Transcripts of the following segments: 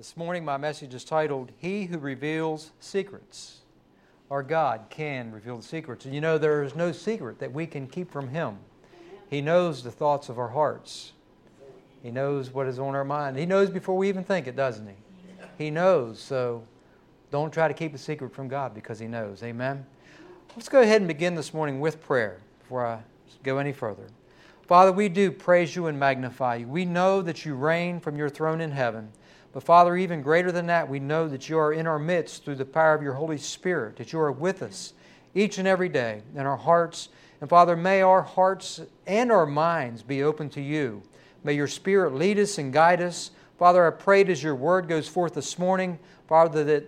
This morning, my message is titled, He Who Reveals Secrets. Our God can reveal the secrets. And you know, there is no secret that we can keep from Him. He knows the thoughts of our hearts, He knows what is on our mind. He knows before we even think it, doesn't He? He knows. So don't try to keep a secret from God because He knows. Amen? Let's go ahead and begin this morning with prayer before I go any further. Father, we do praise you and magnify you. We know that you reign from your throne in heaven. But Father, even greater than that, we know that you are in our midst through the power of your Holy Spirit, that you are with us each and every day in our hearts. And Father, may our hearts and our minds be open to you. May your Spirit lead us and guide us. Father, I prayed as your word goes forth this morning, Father, that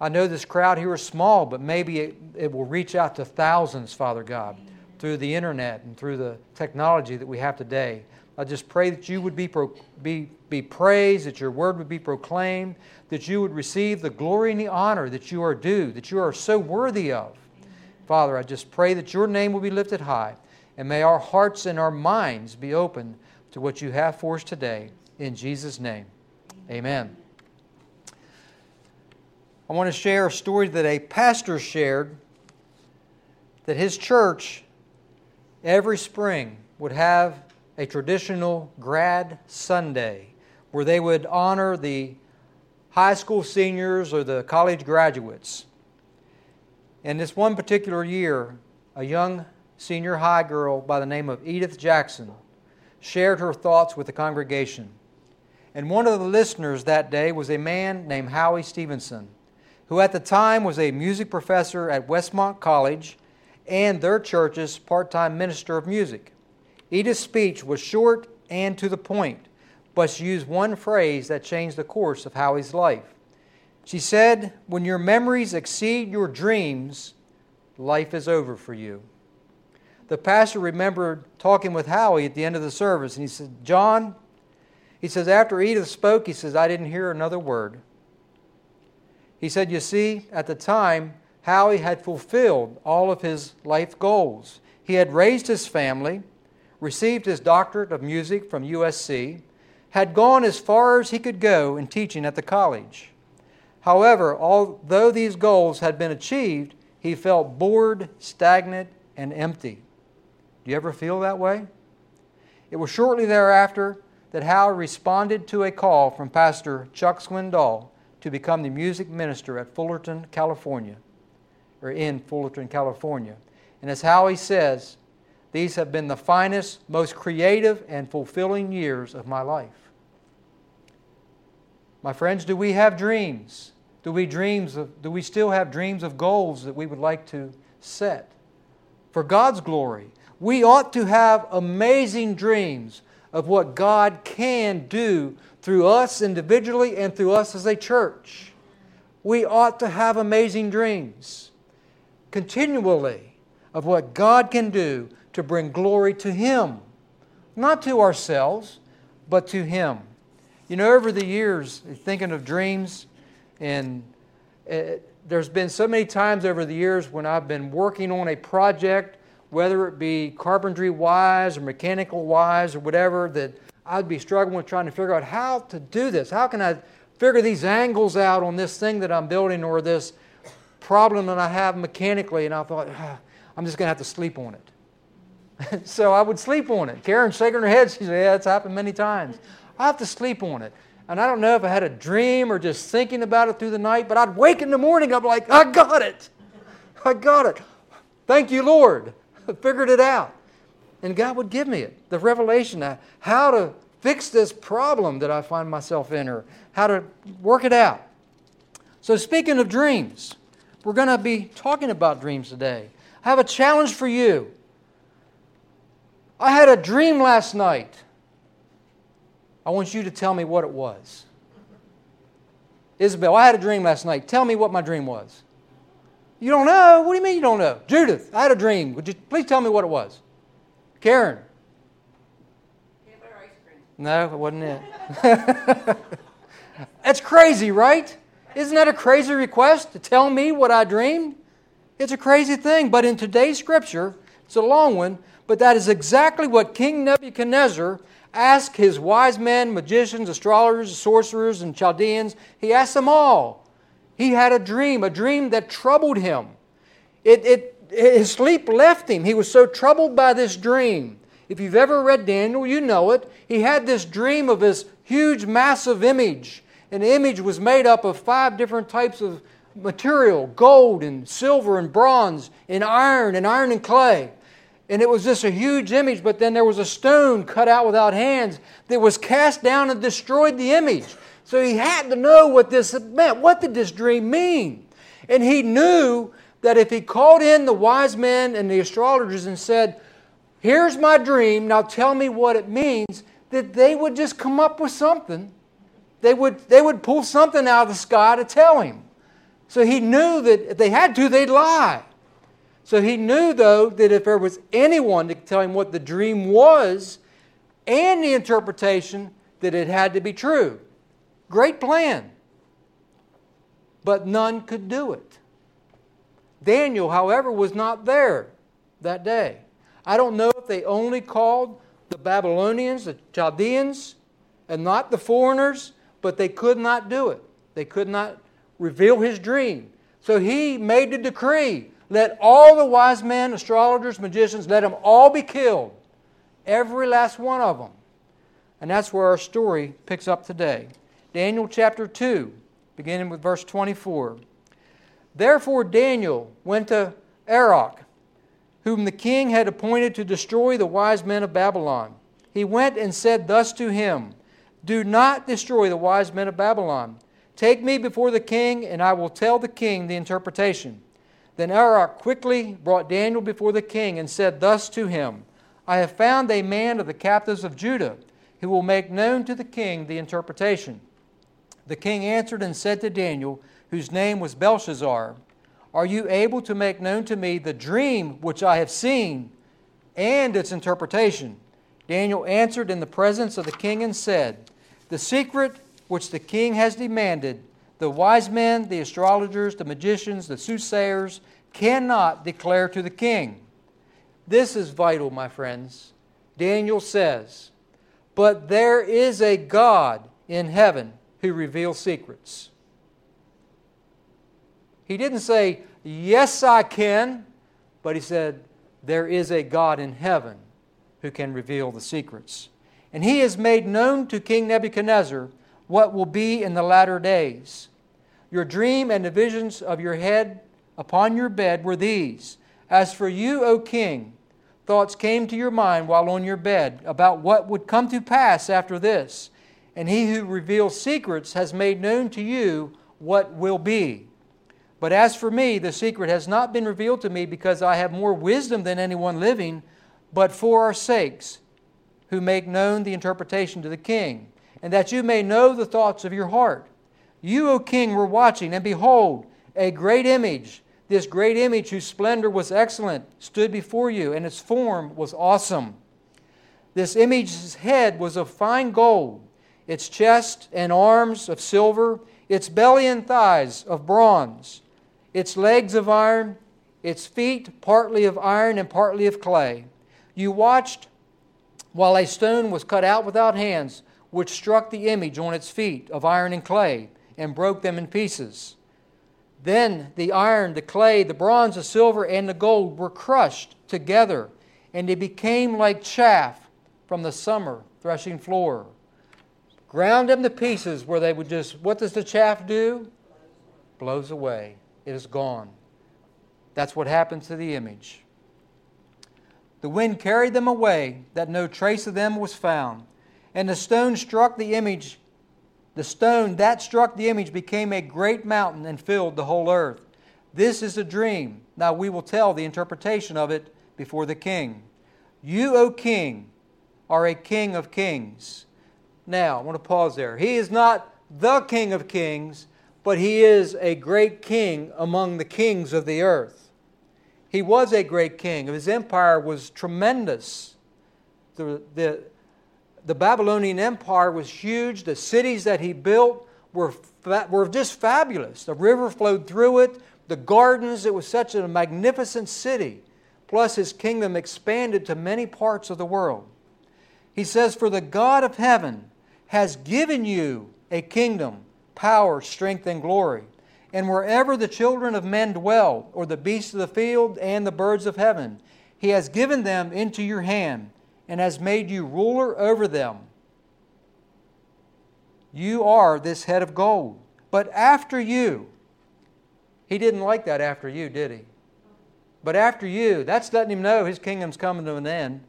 I know this crowd here is small, but maybe it, it will reach out to thousands, Father God, through the internet and through the technology that we have today. I just pray that you would be, pro, be, be praised, that your word would be proclaimed, that you would receive the glory and the honor that you are due, that you are so worthy of. Father, I just pray that your name will be lifted high, and may our hearts and our minds be open to what you have for us today. In Jesus' name, amen. I want to share a story that a pastor shared that his church every spring would have a traditional grad Sunday where they would honor the high school seniors or the college graduates. And this one particular year, a young senior high girl by the name of Edith Jackson shared her thoughts with the congregation. And one of the listeners that day was a man named Howie Stevenson, who at the time was a music professor at Westmont College and their church's part time minister of music. Edith's speech was short and to the point, but she used one phrase that changed the course of Howie's life. She said, When your memories exceed your dreams, life is over for you. The pastor remembered talking with Howie at the end of the service, and he said, John, he says, after Edith spoke, he says, I didn't hear another word. He said, You see, at the time, Howie had fulfilled all of his life goals. He had raised his family received his doctorate of music from USC, had gone as far as he could go in teaching at the college. However, although these goals had been achieved, he felt bored, stagnant, and empty. Do you ever feel that way? It was shortly thereafter that Howard responded to a call from Pastor Chuck Swindoll to become the music minister at Fullerton, California, or in Fullerton, California. And as Howie says, these have been the finest, most creative, and fulfilling years of my life. My friends, do we have dreams? Do we dreams of, do we still have dreams of goals that we would like to set for God's glory? We ought to have amazing dreams of what God can do through us individually and through us as a church. We ought to have amazing dreams continually of what God can do to bring glory to Him. Not to ourselves, but to Him. You know, over the years, thinking of dreams, and uh, there's been so many times over the years when I've been working on a project, whether it be carpentry wise or mechanical wise or whatever, that I'd be struggling with trying to figure out how to do this. How can I figure these angles out on this thing that I'm building or this problem that I have mechanically? And I thought, ah, I'm just going to have to sleep on it. so I would sleep on it. Karen shaking her head, she said, Yeah, it's happened many times. I have to sleep on it. And I don't know if I had a dream or just thinking about it through the night, but I'd wake in the morning, I'm like, I got it. I got it. Thank you, Lord. I figured it out. And God would give me it, the revelation of how to fix this problem that I find myself in or how to work it out. So, speaking of dreams, we're going to be talking about dreams today. I have a challenge for you. I had a dream last night. I want you to tell me what it was. Isabel, I had a dream last night. Tell me what my dream was. You don't know? What do you mean you don't know? Judith, I had a dream. Would you please tell me what it was? Karen. No, it wasn't it. That's crazy, right? Isn't that a crazy request to tell me what I dreamed? It's a crazy thing, but in today's scripture, it's a long one, but that is exactly what King Nebuchadnezzar, asked his wise men, magicians, astrologers, sorcerers, and Chaldeans, he asked them all. He had a dream, a dream that troubled him. It, it, his sleep left him. He was so troubled by this dream. If you've ever read Daniel, you know it. He had this dream of this huge, massive image. The image was made up of five different types of material gold and silver and bronze and iron and iron and clay. And it was just a huge image, but then there was a stone cut out without hands that was cast down and destroyed the image. So he had to know what this meant. What did this dream mean? And he knew that if he called in the wise men and the astrologers and said, Here's my dream, now tell me what it means, that they would just come up with something. They would, they would pull something out of the sky to tell him. So he knew that if they had to, they'd lie. So he knew, though, that if there was anyone to tell him what the dream was and the interpretation, that it had to be true. Great plan. But none could do it. Daniel, however, was not there that day. I don't know if they only called the Babylonians, the Chaldeans, and not the foreigners, but they could not do it. They could not reveal his dream. So he made the decree let all the wise men, astrologers, magicians, let them all be killed. Every last one of them. And that's where our story picks up today. Daniel chapter 2, beginning with verse 24. Therefore Daniel went to Arioch, whom the king had appointed to destroy the wise men of Babylon. He went and said thus to him Do not destroy the wise men of Babylon. Take me before the king, and I will tell the king the interpretation. Then Arioch quickly brought Daniel before the king and said thus to him I have found a man of the captives of Judah who will make known to the king the interpretation. The king answered and said to Daniel, whose name was Belteshazzar, Are you able to make known to me the dream which I have seen and its interpretation? Daniel answered in the presence of the king and said, The secret which the king has demanded the wise men, the astrologers, the magicians, the soothsayers cannot declare to the king. This is vital, my friends. Daniel says, But there is a God in heaven who reveals secrets. He didn't say, Yes, I can, but he said, There is a God in heaven who can reveal the secrets. And he has made known to King Nebuchadnezzar what will be in the latter days. Your dream and the visions of your head upon your bed were these. As for you, O king, thoughts came to your mind while on your bed about what would come to pass after this. And he who reveals secrets has made known to you what will be. But as for me, the secret has not been revealed to me because I have more wisdom than anyone living, but for our sakes, who make known the interpretation to the king and that you may know the thoughts of your heart. You, O king, were watching, and behold, a great image, this great image whose splendor was excellent, stood before you, and its form was awesome. This image's head was of fine gold, its chest and arms of silver, its belly and thighs of bronze, its legs of iron, its feet partly of iron and partly of clay. You watched while a stone was cut out without hands which struck the image on its feet of iron and clay and broke them in pieces. Then the iron, the clay, the bronze, the silver, and the gold were crushed together, and they became like chaff from the summer threshing floor. Ground them to pieces where they would just, what does the chaff do? Blows away. It is gone. That's what happens to the image. The wind carried them away, that no trace of them was found. And the stone struck the image. The stone that struck the image became a great mountain and filled the whole earth. This is a dream. Now we will tell the interpretation of it before the king. You, O king, are a king of kings. Now, I want to pause there. He is not the king of kings, but he is a great king among the kings of the earth. He was a great king. His empire was tremendous. The, the, the Babylonian Empire was huge. The cities that he built were, fa- were just fabulous. The river flowed through it, the gardens, it was such a magnificent city. Plus, his kingdom expanded to many parts of the world. He says, For the God of heaven has given you a kingdom, power, strength, and glory. And wherever the children of men dwell, or the beasts of the field and the birds of heaven, he has given them into your hand and has made you ruler over them. You are this head of gold. But after you, he didn't like that after you, did he? But after you, that's letting him know his kingdom's coming to an end.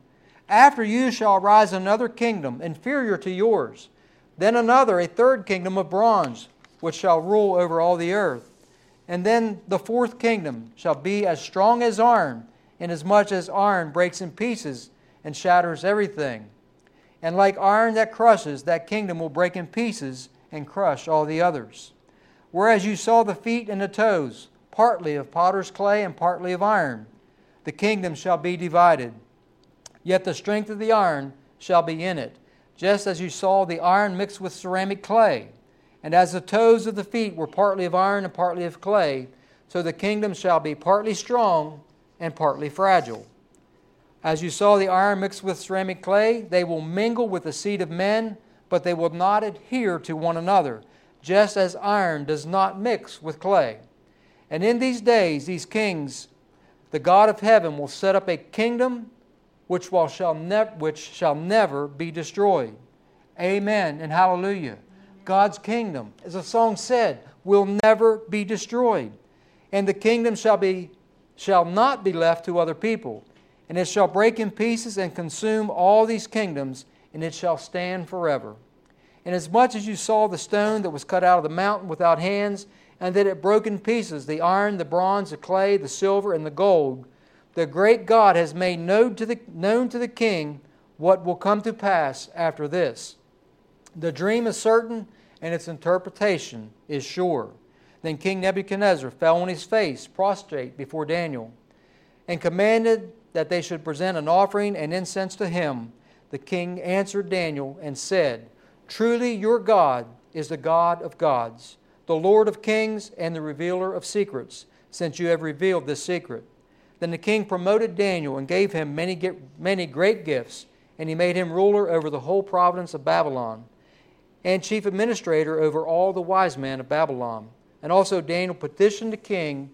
After you shall rise another kingdom inferior to yours, then another, a third kingdom of bronze, which shall rule over all the earth. And then the fourth kingdom shall be as strong as iron, inasmuch as iron breaks in pieces and shatters everything. And like iron that crushes, that kingdom will break in pieces and crush all the others. Whereas you saw the feet and the toes, partly of potter's clay and partly of iron, the kingdom shall be divided. Yet the strength of the iron shall be in it, just as you saw the iron mixed with ceramic clay. And as the toes of the feet were partly of iron and partly of clay, so the kingdom shall be partly strong and partly fragile. As you saw the iron mixed with ceramic clay, they will mingle with the seed of men, but they will not adhere to one another, just as iron does not mix with clay. And in these days, these kings, the God of heaven will set up a kingdom which, shall, ne- which shall never be destroyed. Amen and hallelujah. God's kingdom, as the song said, will never be destroyed. And the kingdom shall, be, shall not be left to other people. And it shall break in pieces and consume all these kingdoms, and it shall stand forever. Inasmuch as you saw the stone that was cut out of the mountain without hands, and that it broke in pieces the iron, the bronze, the clay, the silver, and the gold, the great God has made known to the, known to the king what will come to pass after this. The dream is certain, and its interpretation is sure. Then King Nebuchadnezzar fell on his face, prostrate before Daniel, and commanded that they should present an offering and incense to him. The king answered Daniel and said, Truly your God is the God of gods, the Lord of kings, and the revealer of secrets, since you have revealed this secret. Then the king promoted Daniel and gave him many, many great gifts, and he made him ruler over the whole province of Babylon, and chief administrator over all the wise men of Babylon. And also Daniel petitioned the king,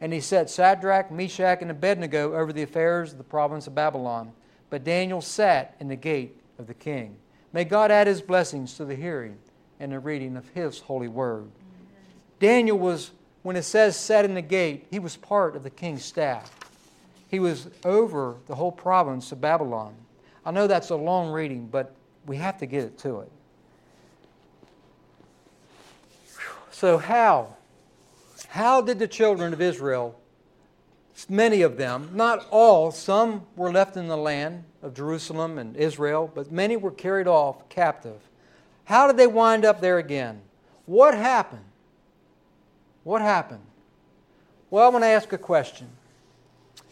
and he set Shadrach, Meshach, and Abednego over the affairs of the province of Babylon. But Daniel sat in the gate of the king. May God add his blessings to the hearing and the reading of his holy word. Daniel was, when it says sat in the gate, he was part of the king's staff. He was over the whole province of Babylon. I know that's a long reading, but we have to get it to it. So, how? How did the children of Israel, many of them, not all, some were left in the land of Jerusalem and Israel, but many were carried off captive. How did they wind up there again? What happened? What happened? Well, I want to ask a question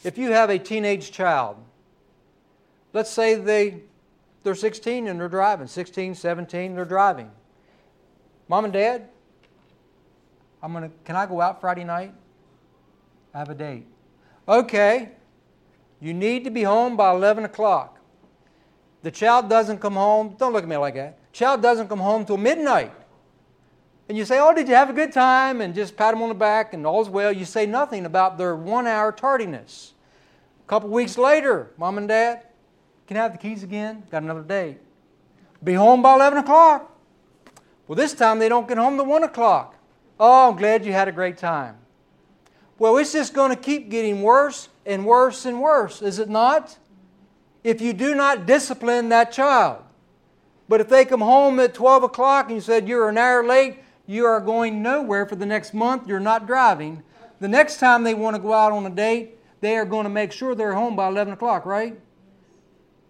if you have a teenage child, let's say they, they're 16 and they're driving, 16, 17, they're driving. Mom and Dad, I'm gonna, can I go out Friday night? I have a date. Okay, you need to be home by 11 o'clock. The child doesn't come home, don't look at me like that. Child doesn't come home till midnight. And you say, Oh, did you have a good time? And just pat them on the back and all's well. You say nothing about their one hour tardiness. A couple weeks later, mom and dad, can I have the keys again? Got another date. Be home by 11 o'clock. Well, this time they don't get home till 1 o'clock. Oh, I'm glad you had a great time. Well, it's just going to keep getting worse and worse and worse, is it not? If you do not discipline that child. But if they come home at 12 o'clock and you said you're an hour late, you are going nowhere for the next month, you're not driving. The next time they want to go out on a date, they are going to make sure they're home by 11 o'clock, right?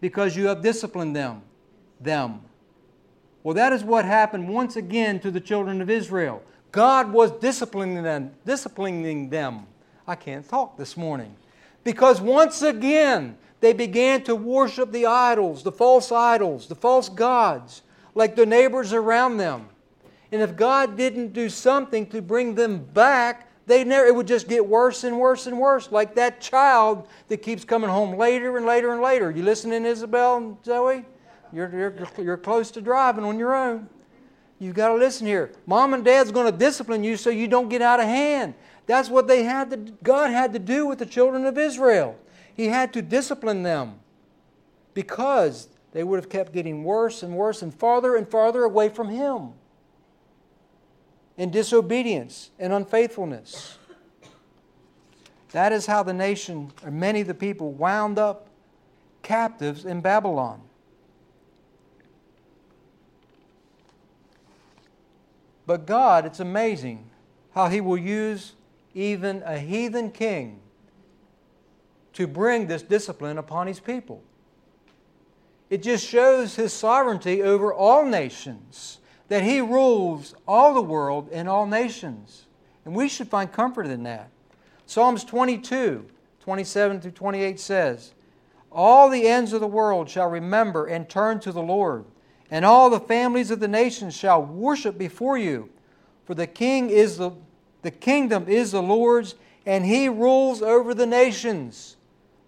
Because you have disciplined them. Them. Well, that is what happened once again to the children of Israel. God was disciplining them, disciplining them. I can't talk this morning. Because once again, they began to worship the idols, the false idols, the false gods, like the neighbors around them. And if God didn't do something to bring them back, they never, it would just get worse and worse and worse, like that child that keeps coming home later and later and later. You listening, Isabel and Zoe? You're, you're, you're close to driving on your own. You've got to listen here. Mom and dad's going to discipline you so you don't get out of hand. That's what they had to, God had to do with the children of Israel. He had to discipline them because they would have kept getting worse and worse and farther and farther away from Him in disobedience and unfaithfulness. That is how the nation, or many of the people, wound up captives in Babylon. But God, it's amazing how He will use even a heathen king to bring this discipline upon His people. It just shows His sovereignty over all nations, that He rules all the world and all nations. And we should find comfort in that. Psalms 22, 27 through 28 says, All the ends of the world shall remember and turn to the Lord and all the families of the nations shall worship before you. For the king is the, the kingdom is the Lord's, and he rules over the nations.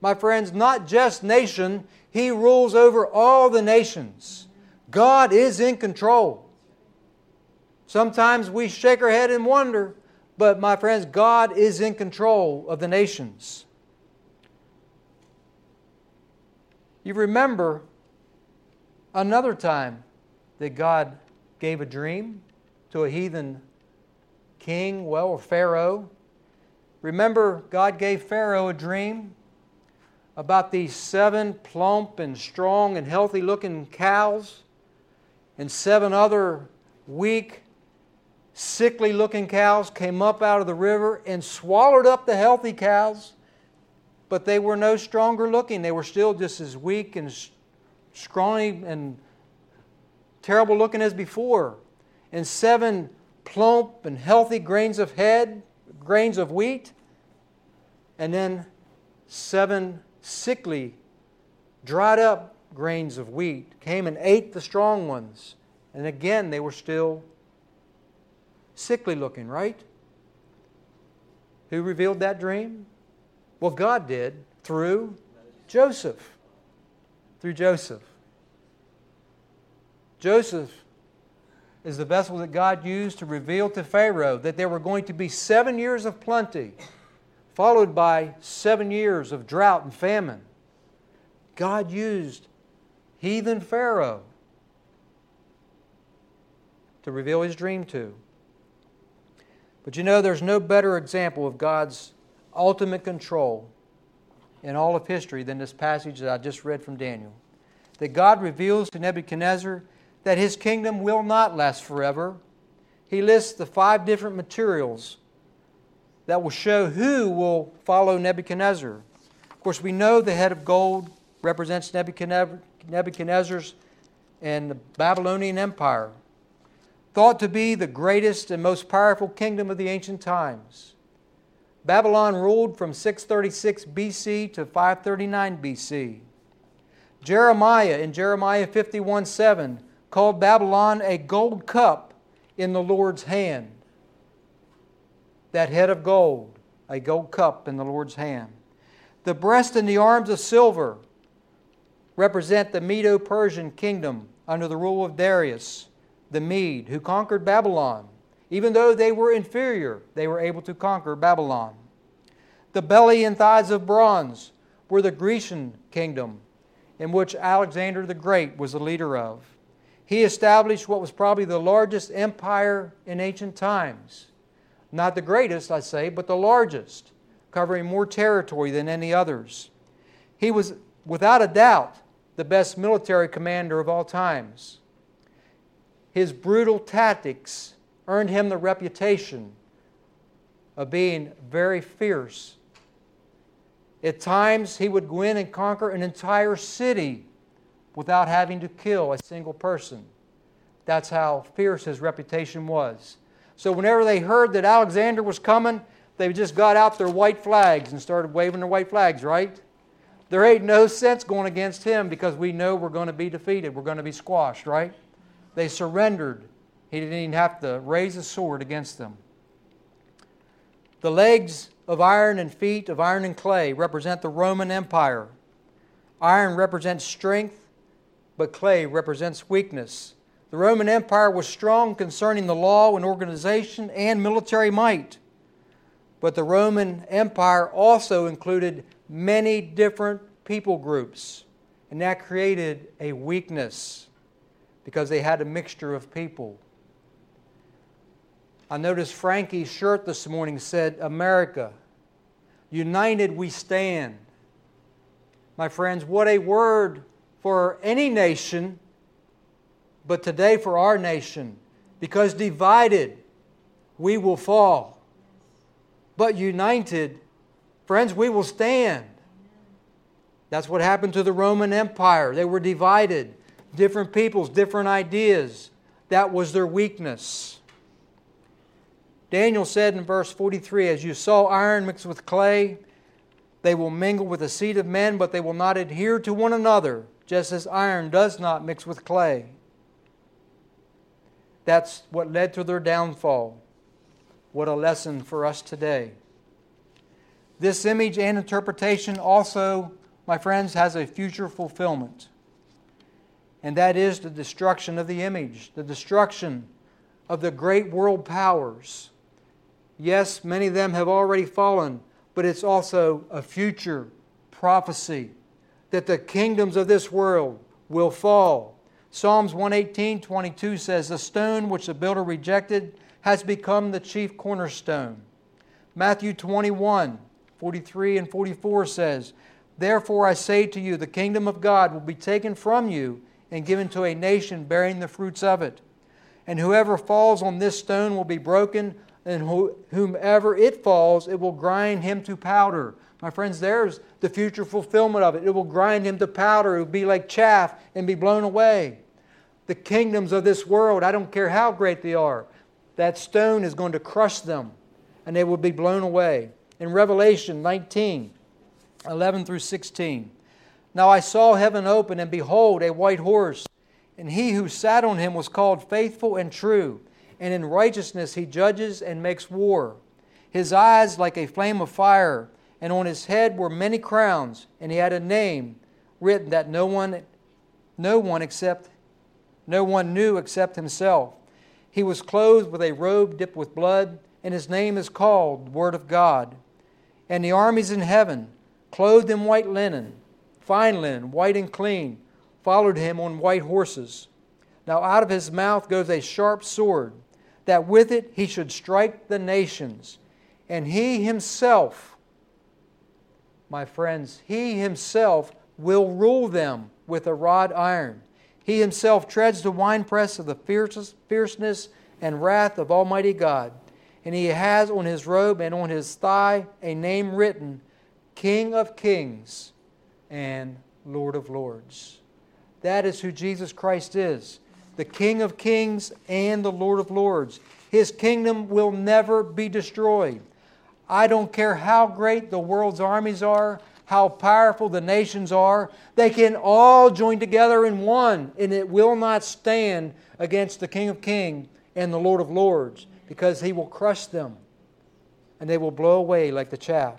My friends, not just nation, he rules over all the nations. God is in control. Sometimes we shake our head and wonder, but my friends, God is in control of the nations. You remember Another time that God gave a dream to a heathen king, well, or Pharaoh. Remember, God gave Pharaoh a dream about these seven plump and strong and healthy looking cows and seven other weak, sickly looking cows came up out of the river and swallowed up the healthy cows, but they were no stronger looking. They were still just as weak and scrawny and terrible looking as before, and seven plump and healthy grains of head, grains of wheat, and then seven sickly, dried up grains of wheat came and ate the strong ones. And again, they were still sickly looking, right? Who revealed that dream? Well, God did through Joseph through Joseph. Joseph is the vessel that God used to reveal to Pharaoh that there were going to be seven years of plenty, followed by seven years of drought and famine. God used heathen Pharaoh to reveal his dream to. But you know, there's no better example of God's ultimate control in all of history than this passage that I just read from Daniel. That God reveals to Nebuchadnezzar that his kingdom will not last forever. He lists the five different materials that will show who will follow Nebuchadnezzar. Of course, we know the head of gold represents Nebuchadnezzar's and the Babylonian Empire, thought to be the greatest and most powerful kingdom of the ancient times. Babylon ruled from 636 BC to 539 BC. Jeremiah in Jeremiah 51 7 called Babylon a gold cup in the Lord's hand. That head of gold, a gold cup in the Lord's hand. The breast and the arms of silver represent the Medo Persian kingdom under the rule of Darius the Mede, who conquered Babylon. Even though they were inferior, they were able to conquer Babylon. The belly and thighs of bronze were the Grecian kingdom, in which Alexander the Great was the leader of. He established what was probably the largest empire in ancient times. Not the greatest, I say, but the largest, covering more territory than any others. He was, without a doubt, the best military commander of all times. His brutal tactics earned him the reputation of being very fierce. At times, he would go in and conquer an entire city without having to kill a single person. That's how fierce his reputation was. So, whenever they heard that Alexander was coming, they just got out their white flags and started waving their white flags, right? There ain't no sense going against him because we know we're going to be defeated. We're going to be squashed, right? They surrendered. He didn't even have to raise a sword against them. The legs of iron and feet of iron and clay represent the Roman Empire. Iron represents strength, but clay represents weakness. The Roman Empire was strong concerning the law and organization and military might. But the Roman Empire also included many different people groups, and that created a weakness because they had a mixture of people. I noticed Frankie's shirt this morning said, America, united we stand. My friends, what a word for any nation, but today for our nation, because divided we will fall, but united, friends, we will stand. That's what happened to the Roman Empire. They were divided, different peoples, different ideas. That was their weakness. Daniel said in verse 43 As you saw iron mixed with clay, they will mingle with the seed of men, but they will not adhere to one another, just as iron does not mix with clay. That's what led to their downfall. What a lesson for us today. This image and interpretation also, my friends, has a future fulfillment. And that is the destruction of the image, the destruction of the great world powers Yes, many of them have already fallen, but it's also a future prophecy that the kingdoms of this world will fall. Psalms 118 22 says, The stone which the builder rejected has become the chief cornerstone. Matthew 21 43 and 44 says, Therefore I say to you, the kingdom of God will be taken from you and given to a nation bearing the fruits of it. And whoever falls on this stone will be broken, and whomever it falls, it will grind him to powder. My friends, there's the future fulfillment of it. It will grind him to powder. It will be like chaff and be blown away. The kingdoms of this world, I don't care how great they are, that stone is going to crush them and they will be blown away. In Revelation 19, 11 through 16. Now I saw heaven open, and behold, a white horse, and he who sat on him was called faithful and true and in righteousness he judges and makes war. His eyes like a flame of fire, and on his head were many crowns, and he had a name written that no one no one except no one knew except himself. He was clothed with a robe dipped with blood, and his name is called Word of God. And the armies in heaven, clothed in white linen, fine linen, white and clean, followed him on white horses. Now out of his mouth goes a sharp sword that with it he should strike the nations. And he himself, my friends, he himself will rule them with a rod iron. He himself treads the winepress of the fierceness and wrath of Almighty God. And he has on his robe and on his thigh a name written King of Kings and Lord of Lords. That is who Jesus Christ is the King of kings and the Lord of lords. His kingdom will never be destroyed. I don't care how great the world's armies are, how powerful the nations are, they can all join together in one, and it will not stand against the King of Kings and the Lord of Lords, because he will crush them and they will blow away like the chaff.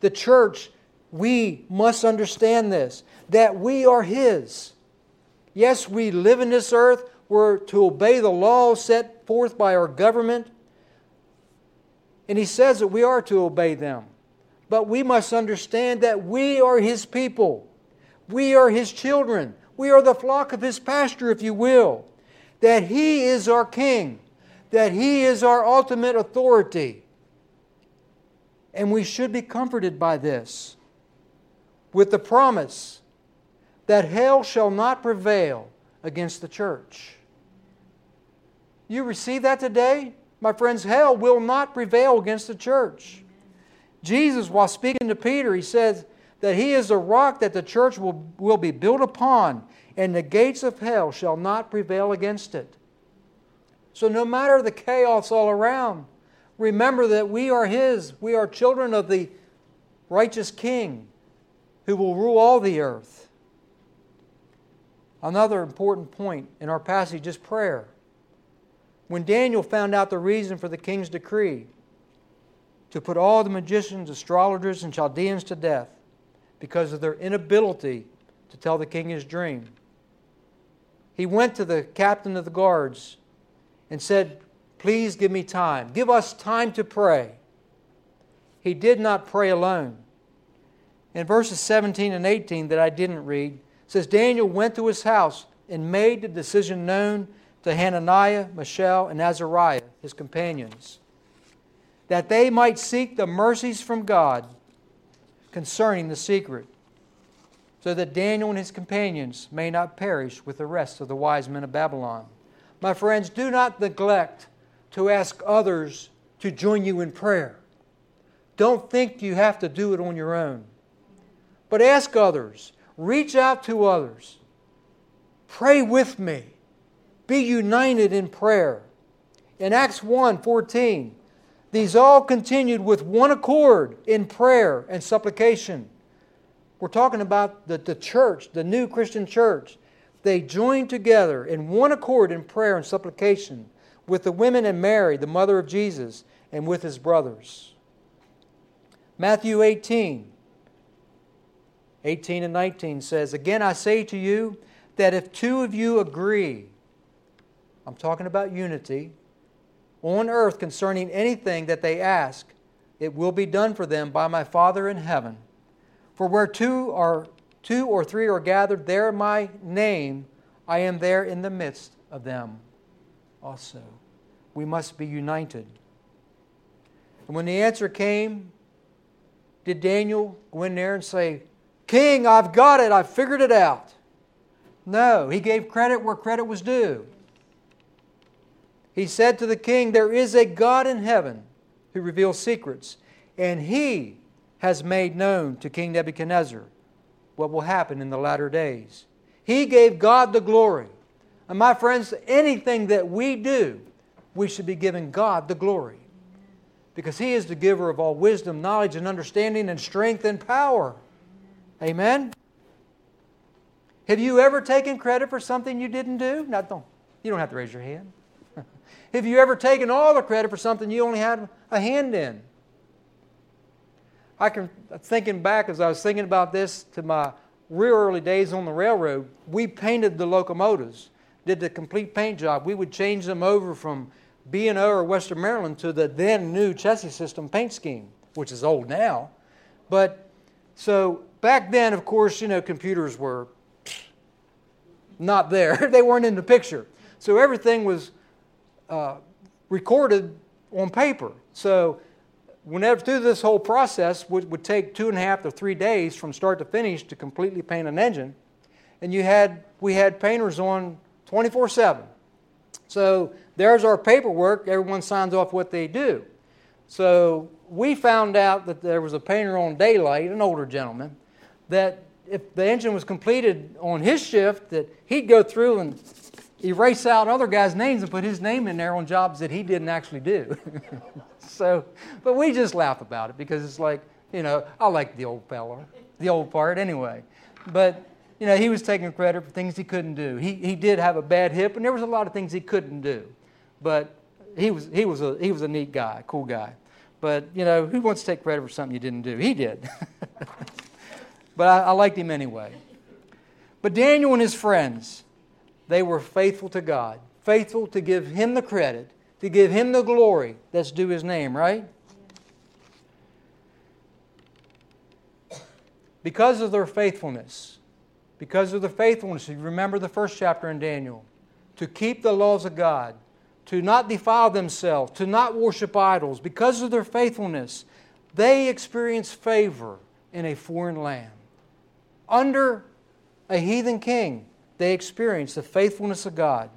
The church, we must understand this that we are his. Yes, we live in this earth, we're to obey the laws set forth by our government. And he says that we are to obey them. But we must understand that we are his people. We are his children. We are the flock of his pasture, if you will. That he is our king. That he is our ultimate authority. And we should be comforted by this with the promise that hell shall not prevail against the church. You receive that today? My friends, hell will not prevail against the church. Jesus, while speaking to Peter, he says that he is the rock that the church will, will be built upon, and the gates of hell shall not prevail against it. So, no matter the chaos all around, remember that we are His. We are children of the righteous King who will rule all the earth. Another important point in our passage is prayer. When Daniel found out the reason for the king's decree to put all the magicians, astrologers, and Chaldeans to death because of their inability to tell the king his dream, he went to the captain of the guards and said, Please give me time. Give us time to pray. He did not pray alone. In verses 17 and 18 that I didn't read, says Daniel went to his house and made the decision known to Hananiah, Mishael, and Azariah, his companions, that they might seek the mercies from God concerning the secret so that Daniel and his companions may not perish with the rest of the wise men of Babylon. My friends, do not neglect to ask others to join you in prayer. Don't think you have to do it on your own. But ask others, reach out to others. Pray with me. Be united in prayer. In Acts 1 14, these all continued with one accord in prayer and supplication we're talking about the, the church, the new Christian church. They joined together in one accord in prayer and supplication with the women and Mary, the mother of Jesus, and with his brothers. Matthew 18, 18 and 19 says, Again I say to you that if two of you agree, I'm talking about unity, on earth concerning anything that they ask, it will be done for them by my Father in heaven. For where two are two or three are gathered, there my name, I am there in the midst of them also. We must be united. And when the answer came, did Daniel go in there and say, King, I've got it, I've figured it out? No, he gave credit where credit was due. He said to the king, There is a God in heaven who reveals secrets, and he has made known to King Nebuchadnezzar what will happen in the latter days. He gave God the glory. And my friends, anything that we do, we should be giving God the glory. Because He is the giver of all wisdom, knowledge, and understanding, and strength and power. Amen? Have you ever taken credit for something you didn't do? No, don't. You don't have to raise your hand. Have you ever taken all the credit for something you only had a hand in? I can, thinking back as I was thinking about this to my real early days on the railroad, we painted the locomotives, did the complete paint job. We would change them over from B&O or Western Maryland to the then new Chessie System paint scheme, which is old now. But so back then, of course, you know, computers were not there. they weren't in the picture. So everything was uh, recorded on paper. So whenever through this whole process would, would take two and a half to three days from start to finish to completely paint an engine. And you had we had painters on 24-7 so there's our paperwork. Everyone signs off what they do. So we found out that there was a painter on daylight an older gentleman that if the engine was completed on his shift that he'd go through and erase out other guys' names and put his name in there on jobs that he didn't actually do so, but we just laugh about it because it's like, you know, I like the old fella, the old part anyway. But, you know, he was taking credit for things he couldn't do. He, he did have a bad hip, and there was a lot of things he couldn't do. But he was, he was, a, he was a neat guy, cool guy. But, you know, who wants to take credit for something you didn't do? He did. but I, I liked him anyway. But Daniel and his friends, they were faithful to God, faithful to give him the credit to give him the glory that's due his name, right? Because of their faithfulness, because of their faithfulness, you remember the first chapter in Daniel, to keep the laws of God, to not defile themselves, to not worship idols, because of their faithfulness, they experience favor in a foreign land. Under a heathen king, they experience the faithfulness of God.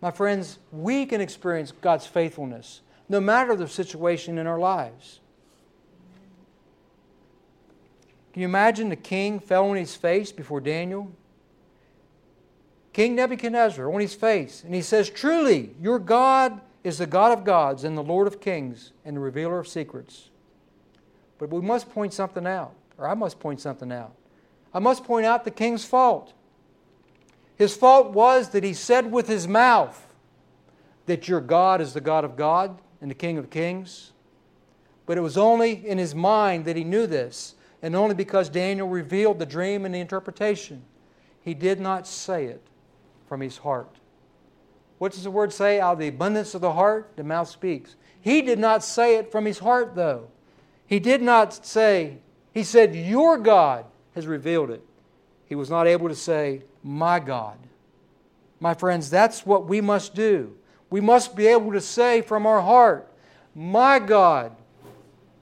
My friends, we can experience God's faithfulness no matter the situation in our lives. Can you imagine the king fell on his face before Daniel? King Nebuchadnezzar on his face, and he says, Truly, your God is the God of gods and the Lord of kings and the revealer of secrets. But we must point something out, or I must point something out. I must point out the king's fault. His fault was that he said with his mouth that your God is the God of God and the King of kings. But it was only in his mind that he knew this, and only because Daniel revealed the dream and the interpretation. He did not say it. from his heart. What does the word say? Out of the abundance of the heart, the mouth speaks. He did not say it from his heart, though. He did not say, He said, Your God has revealed it. He was not able to say, My God. My friends, that's what we must do. We must be able to say from our heart, My God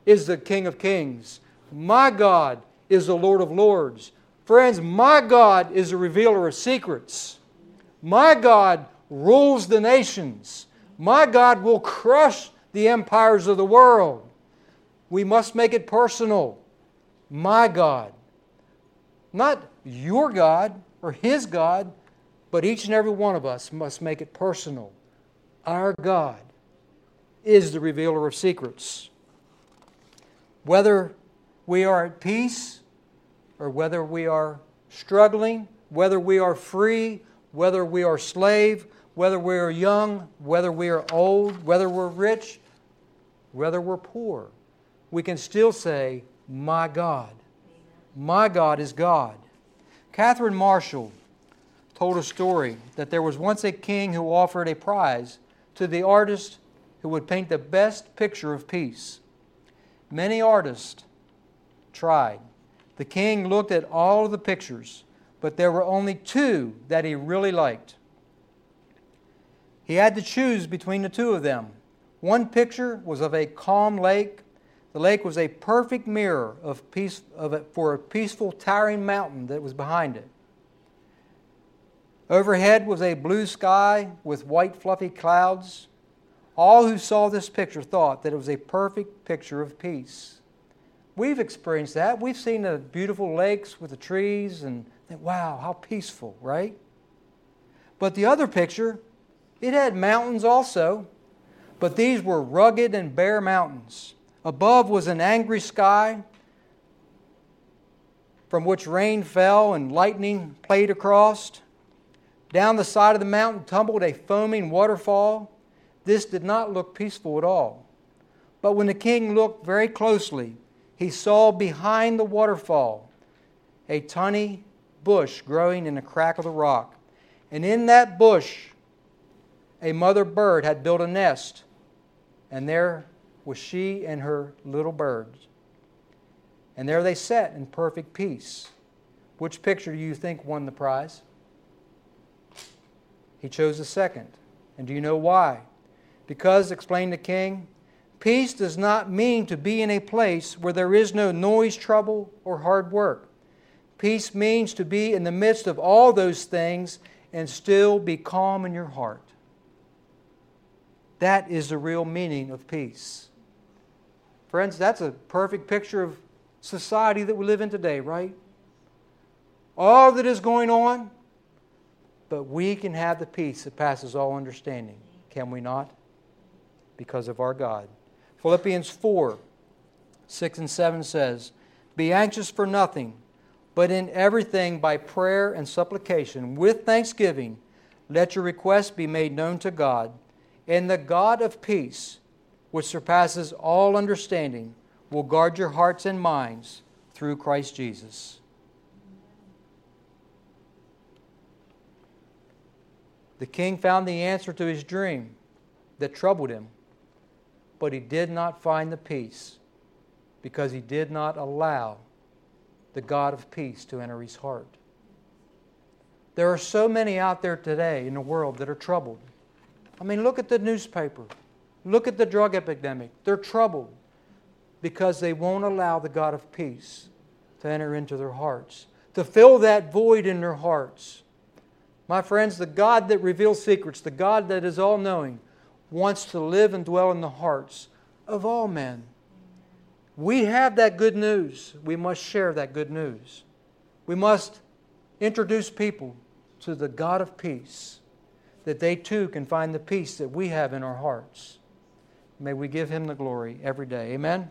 is the King of Kings. My God is the Lord of Lords. Friends, my God is the revealer of secrets. My God rules the nations. My God will crush the empires of the world. We must make it personal. My God. Not your God or His God, but each and every one of us must make it personal. Our God is the revealer of secrets. Whether we are at peace or whether we are struggling, whether we are free, whether we are slave, whether we are young, whether we are old, whether we're rich, whether we're poor, we can still say, My God. My God is God. Catherine Marshall told a story that there was once a king who offered a prize to the artist who would paint the best picture of peace. Many artists tried. The king looked at all of the pictures, but there were only two that he really liked. He had to choose between the two of them. One picture was of a calm lake. The lake was a perfect mirror of peace, of a, for a peaceful, towering mountain that was behind it. Overhead was a blue sky with white, fluffy clouds. All who saw this picture thought that it was a perfect picture of peace. We've experienced that. We've seen the beautiful lakes with the trees and think, wow, how peaceful, right? But the other picture, it had mountains also, but these were rugged and bare mountains. Above was an angry sky from which rain fell and lightning played across. Down the side of the mountain tumbled a foaming waterfall. This did not look peaceful at all. But when the king looked very closely, he saw behind the waterfall a tiny bush growing in a crack of the rock. And in that bush, a mother bird had built a nest, and there was she and her little birds. And there they sat in perfect peace. Which picture do you think won the prize? He chose the second. And do you know why? Because, explained the king, peace does not mean to be in a place where there is no noise, trouble, or hard work. Peace means to be in the midst of all those things and still be calm in your heart. That is the real meaning of peace. Friends, that's a perfect picture of society that we live in today, right? All that is going on, but we can have the peace that passes all understanding. Can we not? Because of our God. Philippians 4 6 and 7 says, Be anxious for nothing, but in everything by prayer and supplication, with thanksgiving, let your requests be made known to God. And the God of peace, which surpasses all understanding, will guard your hearts and minds through Christ Jesus. The king found the answer to his dream that troubled him, but he did not find the peace because he did not allow the God of peace to enter his heart. There are so many out there today in the world that are troubled. I mean, look at the newspaper. Look at the drug epidemic. They're troubled because they won't allow the God of peace to enter into their hearts, to fill that void in their hearts. My friends, the God that reveals secrets, the God that is all knowing, wants to live and dwell in the hearts of all men. We have that good news. We must share that good news. We must introduce people to the God of peace that they too can find the peace that we have in our hearts. May we give him the glory every day. Amen.